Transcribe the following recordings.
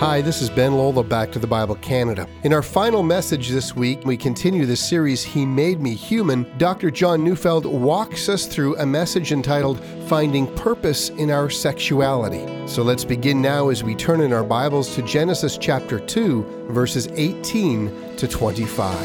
Hi, this is Ben Lola, Back to the Bible Canada. In our final message this week, we continue the series He Made Me Human. Dr. John Neufeld walks us through a message entitled Finding Purpose in Our Sexuality. So let's begin now as we turn in our Bibles to Genesis chapter 2, verses 18 to 25.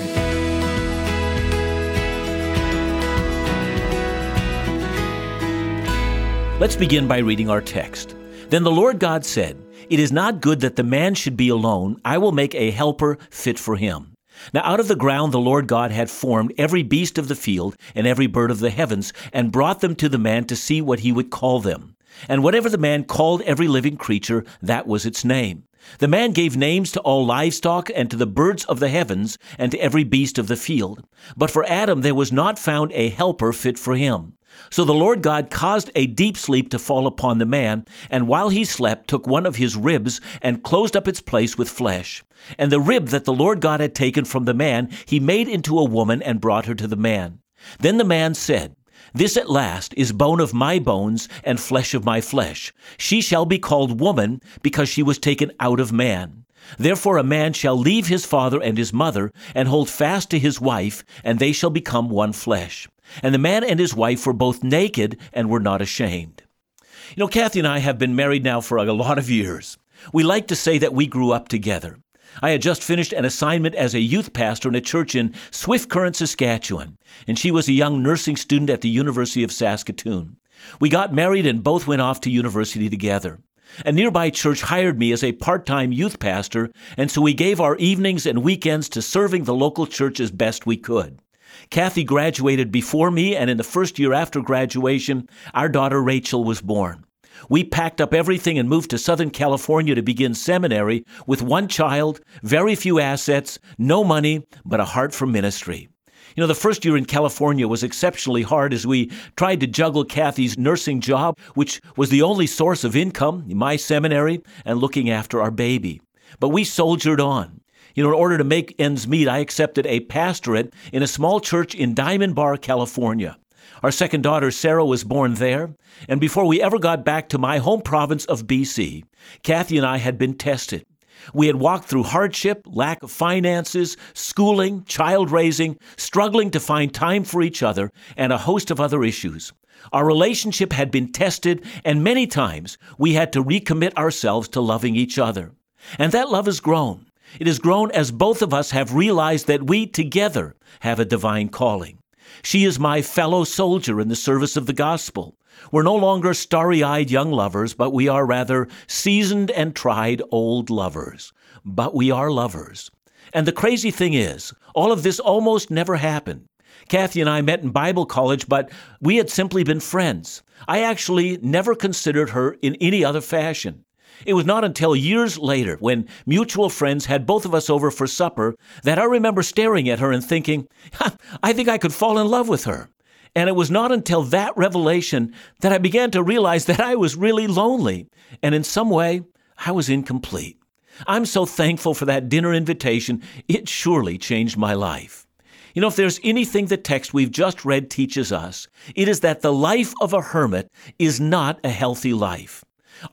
Let's begin by reading our text. Then the Lord God said, it is not good that the man should be alone. I will make a helper fit for him. Now out of the ground the Lord God had formed every beast of the field and every bird of the heavens, and brought them to the man to see what he would call them. And whatever the man called every living creature, that was its name. The man gave names to all livestock and to the birds of the heavens and to every beast of the field. But for Adam there was not found a helper fit for him. So the Lord God caused a deep sleep to fall upon the man, and while he slept, took one of his ribs and closed up its place with flesh. And the rib that the Lord God had taken from the man, he made into a woman and brought her to the man. Then the man said, this at last is bone of my bones and flesh of my flesh. She shall be called woman because she was taken out of man. Therefore a man shall leave his father and his mother and hold fast to his wife, and they shall become one flesh. And the man and his wife were both naked and were not ashamed. You know, Kathy and I have been married now for a lot of years. We like to say that we grew up together. I had just finished an assignment as a youth pastor in a church in Swift Current, Saskatchewan, and she was a young nursing student at the University of Saskatoon. We got married and both went off to university together. A nearby church hired me as a part time youth pastor, and so we gave our evenings and weekends to serving the local church as best we could. Kathy graduated before me, and in the first year after graduation, our daughter Rachel was born. We packed up everything and moved to Southern California to begin seminary with one child, very few assets, no money, but a heart for ministry. You know, the first year in California was exceptionally hard as we tried to juggle Kathy's nursing job, which was the only source of income, my seminary, and looking after our baby. But we soldiered on. You know, in order to make ends meet, I accepted a pastorate in a small church in Diamond Bar, California. Our second daughter, Sarah, was born there, and before we ever got back to my home province of BC, Kathy and I had been tested. We had walked through hardship, lack of finances, schooling, child raising, struggling to find time for each other, and a host of other issues. Our relationship had been tested, and many times we had to recommit ourselves to loving each other. And that love has grown. It has grown as both of us have realized that we together have a divine calling. She is my fellow soldier in the service of the gospel. We're no longer starry eyed young lovers, but we are rather seasoned and tried old lovers. But we are lovers. And the crazy thing is, all of this almost never happened. Kathy and I met in Bible college, but we had simply been friends. I actually never considered her in any other fashion. It was not until years later, when mutual friends had both of us over for supper, that I remember staring at her and thinking, I think I could fall in love with her. And it was not until that revelation that I began to realize that I was really lonely, and in some way, I was incomplete. I'm so thankful for that dinner invitation. It surely changed my life. You know, if there's anything the text we've just read teaches us, it is that the life of a hermit is not a healthy life.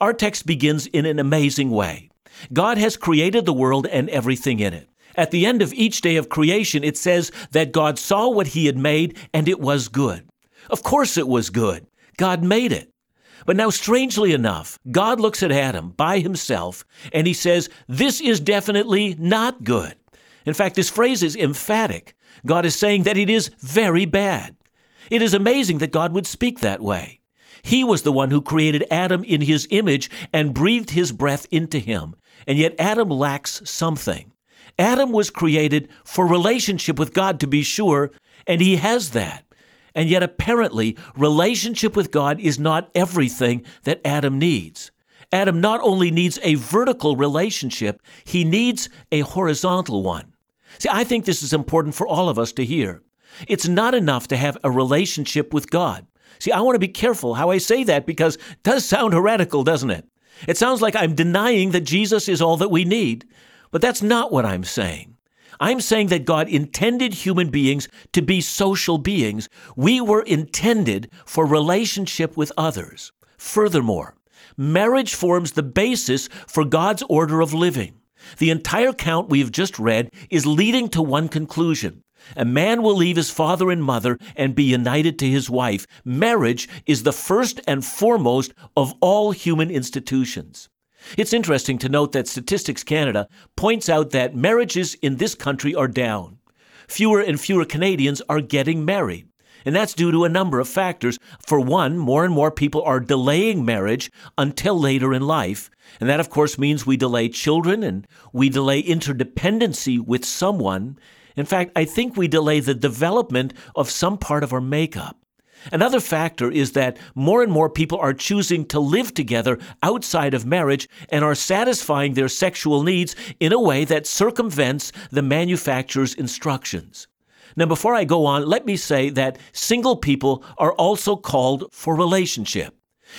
Our text begins in an amazing way. God has created the world and everything in it. At the end of each day of creation, it says that God saw what he had made and it was good. Of course it was good. God made it. But now, strangely enough, God looks at Adam by himself and he says, This is definitely not good. In fact, this phrase is emphatic. God is saying that it is very bad. It is amazing that God would speak that way. He was the one who created Adam in his image and breathed his breath into him. And yet Adam lacks something. Adam was created for relationship with God, to be sure, and he has that. And yet, apparently, relationship with God is not everything that Adam needs. Adam not only needs a vertical relationship, he needs a horizontal one. See, I think this is important for all of us to hear. It's not enough to have a relationship with God. See, I want to be careful how I say that because it does sound heretical, doesn't it? It sounds like I'm denying that Jesus is all that we need, but that's not what I'm saying. I'm saying that God intended human beings to be social beings. We were intended for relationship with others. Furthermore, marriage forms the basis for God's order of living. The entire account we have just read is leading to one conclusion. A man will leave his father and mother and be united to his wife. Marriage is the first and foremost of all human institutions. It's interesting to note that Statistics Canada points out that marriages in this country are down. Fewer and fewer Canadians are getting married. And that's due to a number of factors. For one, more and more people are delaying marriage until later in life. And that, of course, means we delay children and we delay interdependency with someone. In fact, I think we delay the development of some part of our makeup. Another factor is that more and more people are choosing to live together outside of marriage and are satisfying their sexual needs in a way that circumvents the manufacturer's instructions. Now, before I go on, let me say that single people are also called for relationship.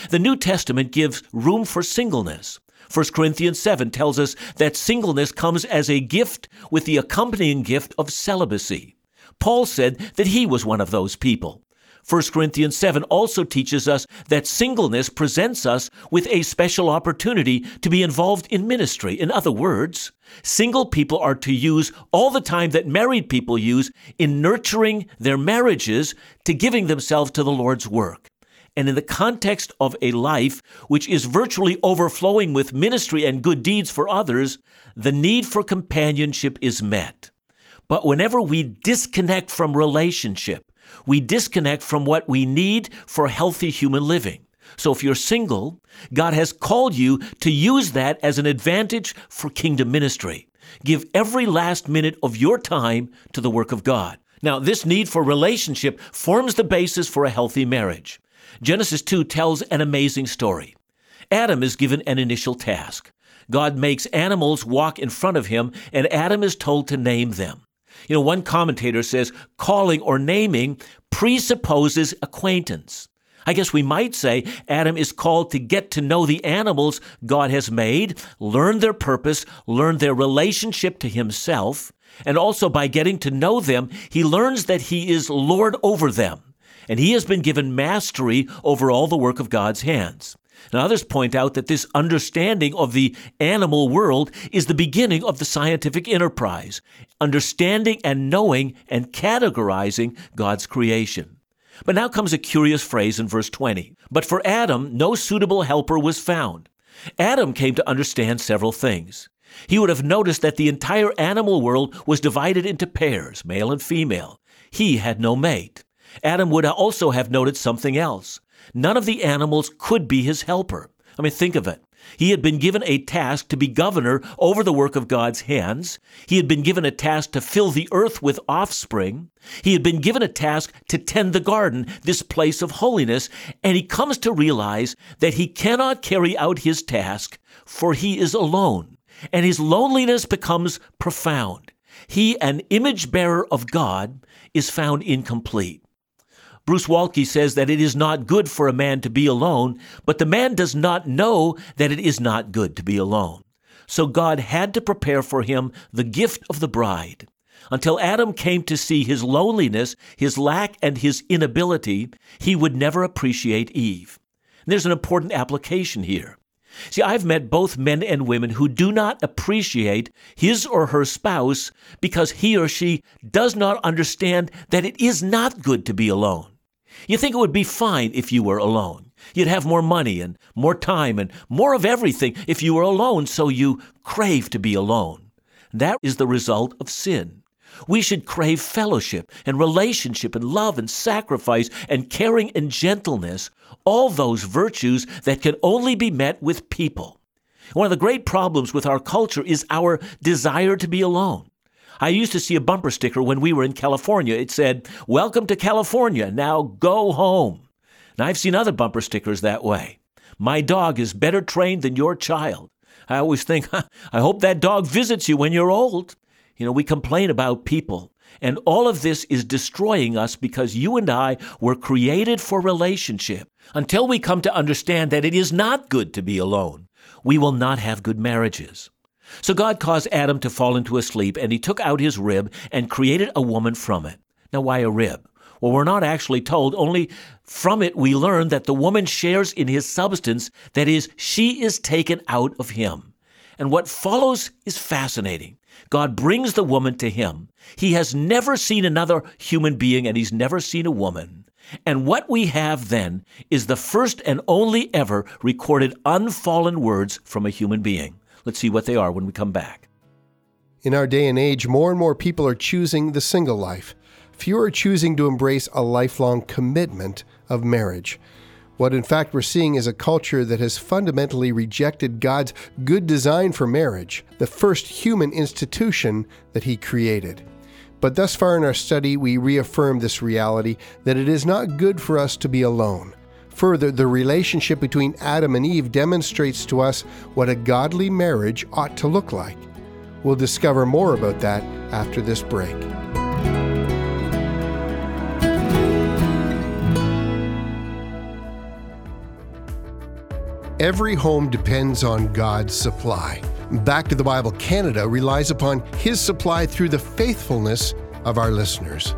The New Testament gives room for singleness. 1 Corinthians 7 tells us that singleness comes as a gift with the accompanying gift of celibacy. Paul said that he was one of those people. 1 Corinthians 7 also teaches us that singleness presents us with a special opportunity to be involved in ministry. In other words, single people are to use all the time that married people use in nurturing their marriages to giving themselves to the Lord's work. And in the context of a life which is virtually overflowing with ministry and good deeds for others, the need for companionship is met. But whenever we disconnect from relationship, we disconnect from what we need for healthy human living. So if you're single, God has called you to use that as an advantage for kingdom ministry. Give every last minute of your time to the work of God. Now, this need for relationship forms the basis for a healthy marriage. Genesis 2 tells an amazing story. Adam is given an initial task. God makes animals walk in front of him, and Adam is told to name them. You know, one commentator says calling or naming presupposes acquaintance. I guess we might say Adam is called to get to know the animals God has made, learn their purpose, learn their relationship to himself, and also by getting to know them, he learns that he is Lord over them, and he has been given mastery over all the work of God's hands. Now, others point out that this understanding of the animal world is the beginning of the scientific enterprise, understanding and knowing and categorizing God's creation. But now comes a curious phrase in verse 20. But for Adam, no suitable helper was found. Adam came to understand several things. He would have noticed that the entire animal world was divided into pairs, male and female. He had no mate. Adam would also have noted something else. None of the animals could be his helper. I mean, think of it. He had been given a task to be governor over the work of God's hands. He had been given a task to fill the earth with offspring. He had been given a task to tend the garden, this place of holiness, and he comes to realize that he cannot carry out his task, for he is alone, and his loneliness becomes profound. He, an image bearer of God, is found incomplete. Bruce Waltke says that it is not good for a man to be alone, but the man does not know that it is not good to be alone. So God had to prepare for him the gift of the bride. Until Adam came to see his loneliness, his lack, and his inability, he would never appreciate Eve. And there's an important application here. See, I've met both men and women who do not appreciate his or her spouse because he or she does not understand that it is not good to be alone. You think it would be fine if you were alone. You'd have more money and more time and more of everything if you were alone, so you crave to be alone. That is the result of sin. We should crave fellowship and relationship and love and sacrifice and caring and gentleness, all those virtues that can only be met with people. One of the great problems with our culture is our desire to be alone. I used to see a bumper sticker when we were in California. It said, Welcome to California, now go home. And I've seen other bumper stickers that way. My dog is better trained than your child. I always think, I hope that dog visits you when you're old. You know, we complain about people. And all of this is destroying us because you and I were created for relationship. Until we come to understand that it is not good to be alone, we will not have good marriages. So God caused Adam to fall into a sleep, and he took out his rib and created a woman from it. Now, why a rib? Well, we're not actually told, only from it we learn that the woman shares in his substance, that is, she is taken out of him. And what follows is fascinating. God brings the woman to him. He has never seen another human being, and he's never seen a woman. And what we have then is the first and only ever recorded unfallen words from a human being. Let's see what they are when we come back. In our day and age, more and more people are choosing the single life. Fewer are choosing to embrace a lifelong commitment of marriage. What in fact we're seeing is a culture that has fundamentally rejected God's good design for marriage, the first human institution that He created. But thus far in our study, we reaffirm this reality that it is not good for us to be alone. Further, the relationship between Adam and Eve demonstrates to us what a godly marriage ought to look like. We'll discover more about that after this break. Every home depends on God's supply. Back to the Bible Canada relies upon His supply through the faithfulness of our listeners.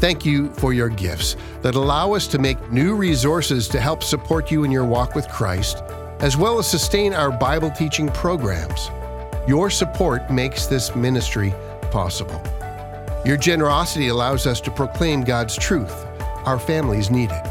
Thank you for your gifts that allow us to make new resources to help support you in your walk with Christ, as well as sustain our Bible teaching programs. Your support makes this ministry possible. Your generosity allows us to proclaim God's truth. Our families need it.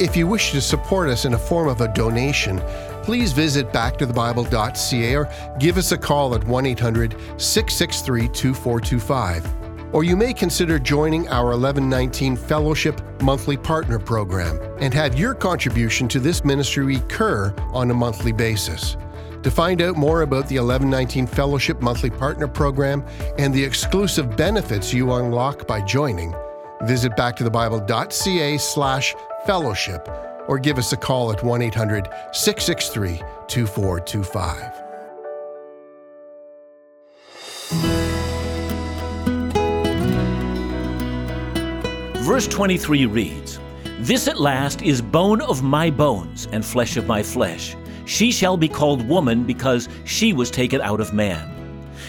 If you wish to support us in a form of a donation, please visit backtothebible.ca or give us a call at 1 800 663 2425. Or you may consider joining our 1119 Fellowship Monthly Partner Program and have your contribution to this ministry recur on a monthly basis. To find out more about the 1119 Fellowship Monthly Partner Program and the exclusive benefits you unlock by joining, visit backtothebible.ca slash fellowship or give us a call at 1 800 663 2425. Verse 23 reads, This at last is bone of my bones and flesh of my flesh. She shall be called woman because she was taken out of man.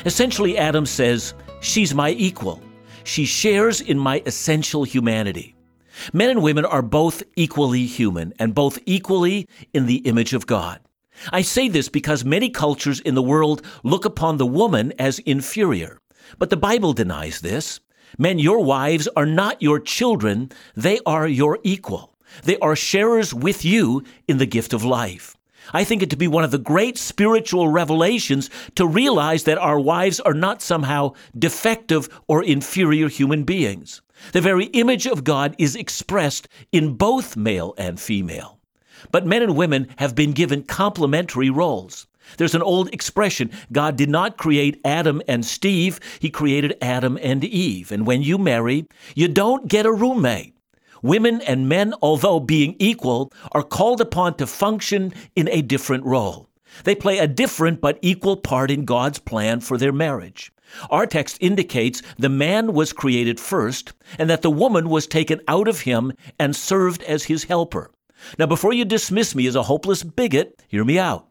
Essentially, Adam says, She's my equal. She shares in my essential humanity. Men and women are both equally human and both equally in the image of God. I say this because many cultures in the world look upon the woman as inferior. But the Bible denies this. Men, your wives are not your children, they are your equal. They are sharers with you in the gift of life. I think it to be one of the great spiritual revelations to realize that our wives are not somehow defective or inferior human beings. The very image of God is expressed in both male and female. But men and women have been given complementary roles. There's an old expression God did not create Adam and Steve, He created Adam and Eve. And when you marry, you don't get a roommate. Women and men, although being equal, are called upon to function in a different role. They play a different but equal part in God's plan for their marriage. Our text indicates the man was created first and that the woman was taken out of him and served as his helper. Now, before you dismiss me as a hopeless bigot, hear me out.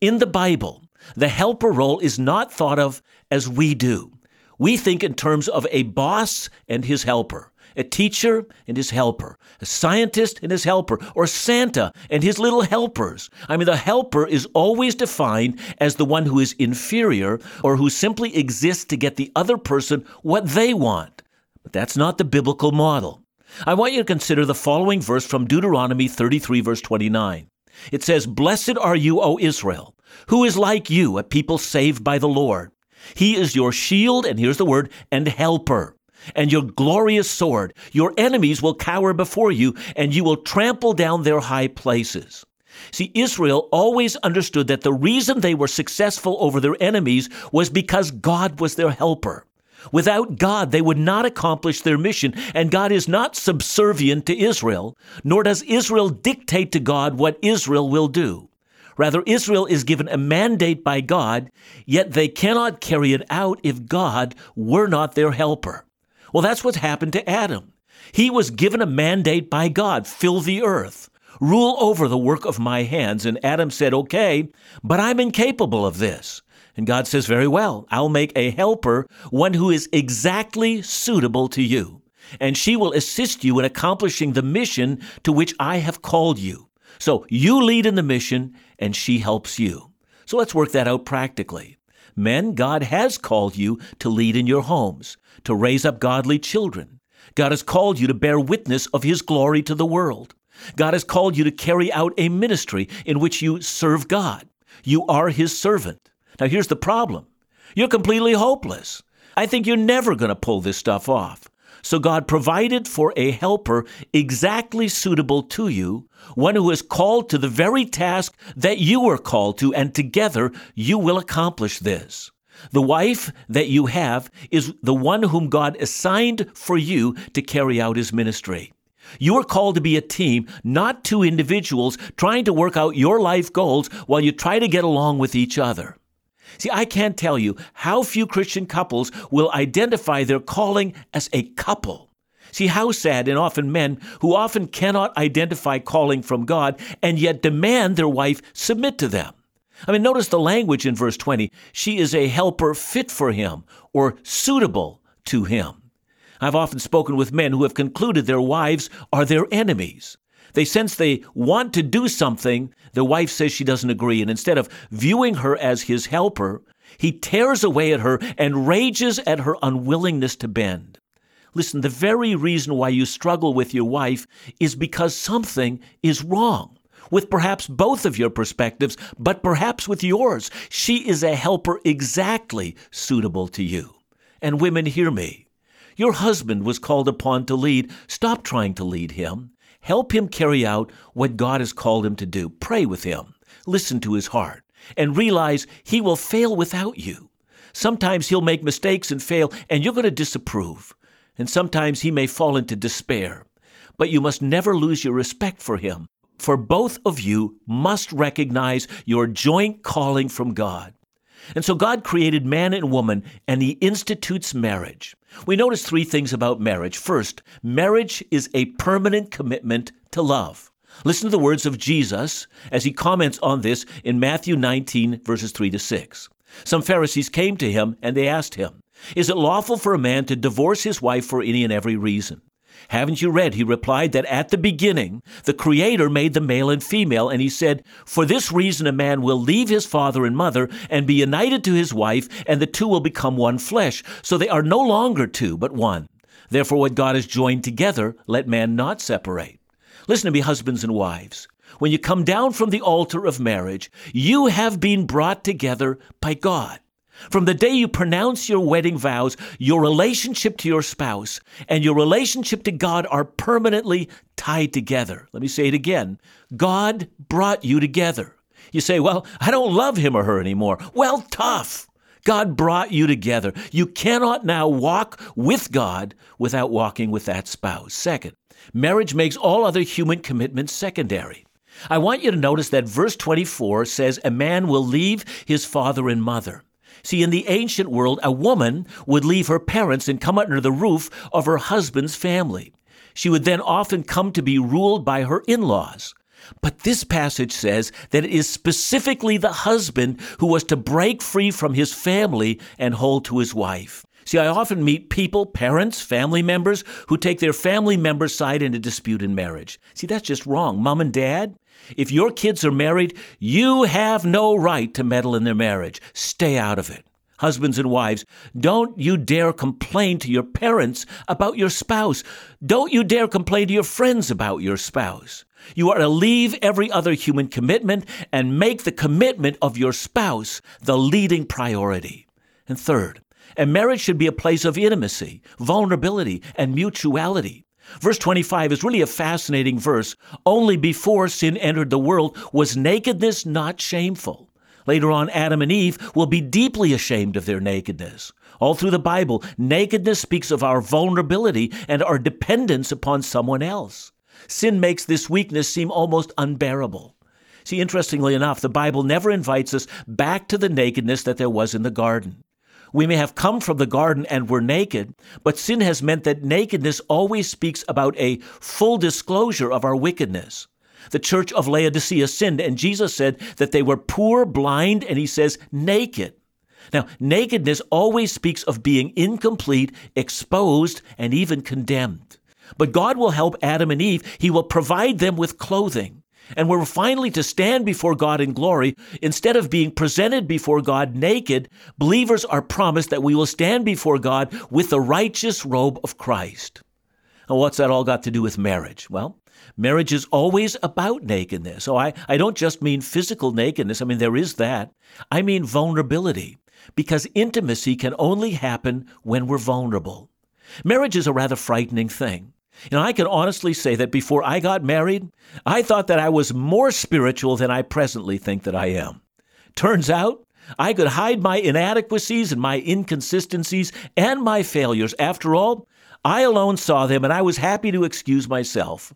In the Bible, the helper role is not thought of as we do. We think in terms of a boss and his helper a teacher and his helper, a scientist and his helper, or Santa and his little helpers. I mean, the helper is always defined as the one who is inferior or who simply exists to get the other person what they want. But that's not the biblical model. I want you to consider the following verse from Deuteronomy 33, verse 29. It says, Blessed are you, O Israel, who is like you, a people saved by the Lord. He is your shield, and here's the word, and helper and your glorious sword. Your enemies will cower before you, and you will trample down their high places. See, Israel always understood that the reason they were successful over their enemies was because God was their helper. Without God, they would not accomplish their mission, and God is not subservient to Israel, nor does Israel dictate to God what Israel will do. Rather, Israel is given a mandate by God, yet they cannot carry it out if God were not their helper. Well, that's what happened to Adam. He was given a mandate by God fill the earth, rule over the work of my hands. And Adam said, Okay, but I'm incapable of this. And God says, Very well, I'll make a helper, one who is exactly suitable to you. and she will assist you in accomplishing the mission to which I have called you. So you lead in the mission, and she helps you. So let's work that out practically. Men, God has called you to lead in your homes, to raise up godly children. God has called you to bear witness of His glory to the world. God has called you to carry out a ministry in which you serve God. You are His servant. Now, here's the problem you're completely hopeless. I think you're never going to pull this stuff off. So God provided for a helper exactly suitable to you, one who is called to the very task that you were called to, and together you will accomplish this. The wife that you have is the one whom God assigned for you to carry out his ministry. You are called to be a team, not two individuals trying to work out your life goals while you try to get along with each other. See, I can't tell you how few Christian couples will identify their calling as a couple. See how sad, and often men who often cannot identify calling from God and yet demand their wife submit to them. I mean, notice the language in verse 20. She is a helper fit for him or suitable to him. I've often spoken with men who have concluded their wives are their enemies. They sense they want to do something, the wife says she doesn't agree, and instead of viewing her as his helper, he tears away at her and rages at her unwillingness to bend. Listen, the very reason why you struggle with your wife is because something is wrong with perhaps both of your perspectives, but perhaps with yours. She is a helper exactly suitable to you. And women, hear me. Your husband was called upon to lead. Stop trying to lead him. Help him carry out what God has called him to do. Pray with him. Listen to his heart and realize he will fail without you. Sometimes he'll make mistakes and fail, and you're going to disapprove. And sometimes he may fall into despair. But you must never lose your respect for him, for both of you must recognize your joint calling from God. And so God created man and woman, and He institutes marriage. We notice three things about marriage. First, marriage is a permanent commitment to love. Listen to the words of Jesus as he comments on this in Matthew 19, verses 3 to 6. Some Pharisees came to him and they asked him, Is it lawful for a man to divorce his wife for any and every reason? Haven't you read? He replied that at the beginning, the Creator made the male and female, and he said, For this reason, a man will leave his father and mother and be united to his wife, and the two will become one flesh. So they are no longer two, but one. Therefore, what God has joined together, let man not separate. Listen to me, husbands and wives. When you come down from the altar of marriage, you have been brought together by God. From the day you pronounce your wedding vows, your relationship to your spouse and your relationship to God are permanently tied together. Let me say it again God brought you together. You say, Well, I don't love him or her anymore. Well, tough. God brought you together. You cannot now walk with God without walking with that spouse. Second, marriage makes all other human commitments secondary. I want you to notice that verse 24 says, A man will leave his father and mother. See, in the ancient world, a woman would leave her parents and come under the roof of her husband's family. She would then often come to be ruled by her in laws. But this passage says that it is specifically the husband who was to break free from his family and hold to his wife. See, I often meet people, parents, family members, who take their family member's side in a dispute in marriage. See, that's just wrong. Mom and dad, if your kids are married, you have no right to meddle in their marriage. Stay out of it. Husbands and wives, don't you dare complain to your parents about your spouse. Don't you dare complain to your friends about your spouse. You are to leave every other human commitment and make the commitment of your spouse the leading priority. And third, a marriage should be a place of intimacy, vulnerability, and mutuality. Verse 25 is really a fascinating verse. Only before sin entered the world was nakedness not shameful. Later on, Adam and Eve will be deeply ashamed of their nakedness. All through the Bible, nakedness speaks of our vulnerability and our dependence upon someone else. Sin makes this weakness seem almost unbearable. See, interestingly enough, the Bible never invites us back to the nakedness that there was in the garden. We may have come from the garden and were naked, but sin has meant that nakedness always speaks about a full disclosure of our wickedness. The church of Laodicea sinned, and Jesus said that they were poor, blind, and he says naked. Now, nakedness always speaks of being incomplete, exposed, and even condemned. But God will help Adam and Eve. He will provide them with clothing. And we're finally to stand before God in glory. Instead of being presented before God naked, believers are promised that we will stand before God with the righteous robe of Christ. And what's that all got to do with marriage? Well, marriage is always about nakedness. So I, I don't just mean physical nakedness. I mean, there is that. I mean vulnerability, because intimacy can only happen when we're vulnerable. Marriage is a rather frightening thing. Know, I can honestly say that before I got married, I thought that I was more spiritual than I presently think that I am. Turns out, I could hide my inadequacies and my inconsistencies and my failures. After all, I alone saw them and I was happy to excuse myself.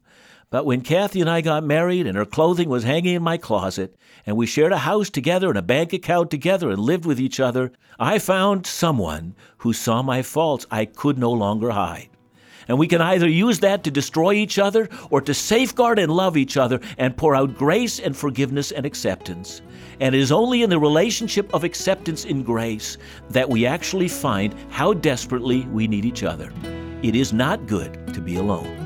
But when Kathy and I got married and her clothing was hanging in my closet, and we shared a house together and a bank account together and lived with each other, I found someone who saw my faults I could no longer hide. And we can either use that to destroy each other or to safeguard and love each other and pour out grace and forgiveness and acceptance. And it is only in the relationship of acceptance in grace that we actually find how desperately we need each other. It is not good to be alone.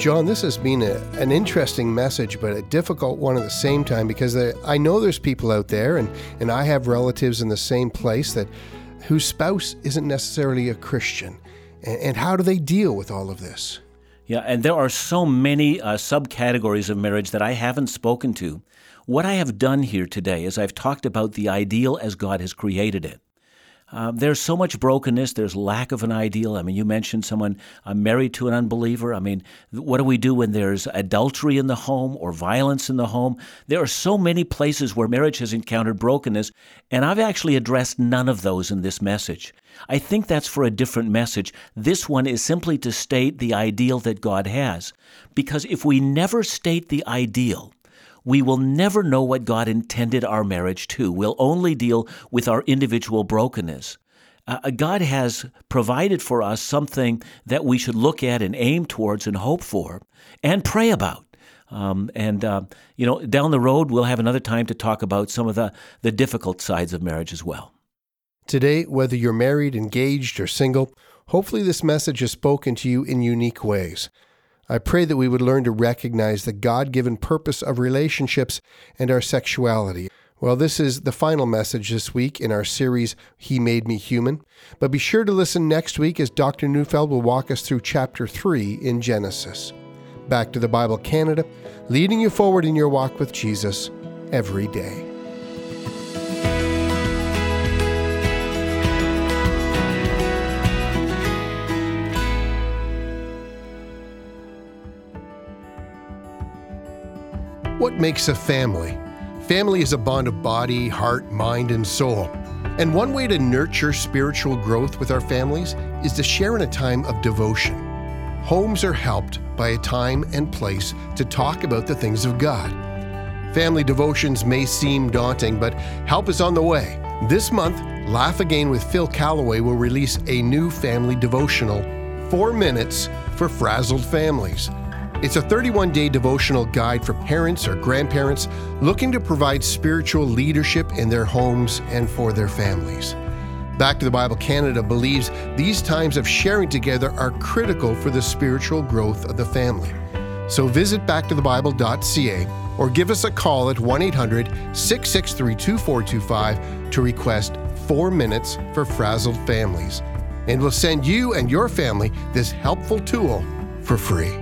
John, this has been a, an interesting message, but a difficult one at the same time because I know there's people out there, and, and I have relatives in the same place that whose spouse isn't necessarily a Christian. And, and how do they deal with all of this? Yeah, and there are so many uh, subcategories of marriage that I haven't spoken to. What I have done here today is I've talked about the ideal as God has created it. Um, there's so much brokenness. There's lack of an ideal. I mean, you mentioned someone married to an unbeliever. I mean, what do we do when there's adultery in the home or violence in the home? There are so many places where marriage has encountered brokenness, and I've actually addressed none of those in this message. I think that's for a different message. This one is simply to state the ideal that God has. Because if we never state the ideal, we will never know what God intended our marriage to. We'll only deal with our individual brokenness. Uh, uh, God has provided for us something that we should look at and aim towards and hope for and pray about. Um, and, uh, you know, down the road, we'll have another time to talk about some of the, the difficult sides of marriage as well. Today, whether you're married, engaged, or single, hopefully this message has spoken to you in unique ways. I pray that we would learn to recognize the God given purpose of relationships and our sexuality. Well, this is the final message this week in our series, He Made Me Human. But be sure to listen next week as Dr. Neufeld will walk us through chapter 3 in Genesis. Back to the Bible Canada, leading you forward in your walk with Jesus every day. What makes a family? Family is a bond of body, heart, mind, and soul. And one way to nurture spiritual growth with our families is to share in a time of devotion. Homes are helped by a time and place to talk about the things of God. Family devotions may seem daunting, but help is on the way. This month, Laugh Again with Phil Callaway will release a new family devotional, Four Minutes for Frazzled Families. It's a 31 day devotional guide for parents or grandparents looking to provide spiritual leadership in their homes and for their families. Back to the Bible Canada believes these times of sharing together are critical for the spiritual growth of the family. So visit backtothebible.ca or give us a call at 1 800 663 2425 to request four minutes for frazzled families. And we'll send you and your family this helpful tool for free.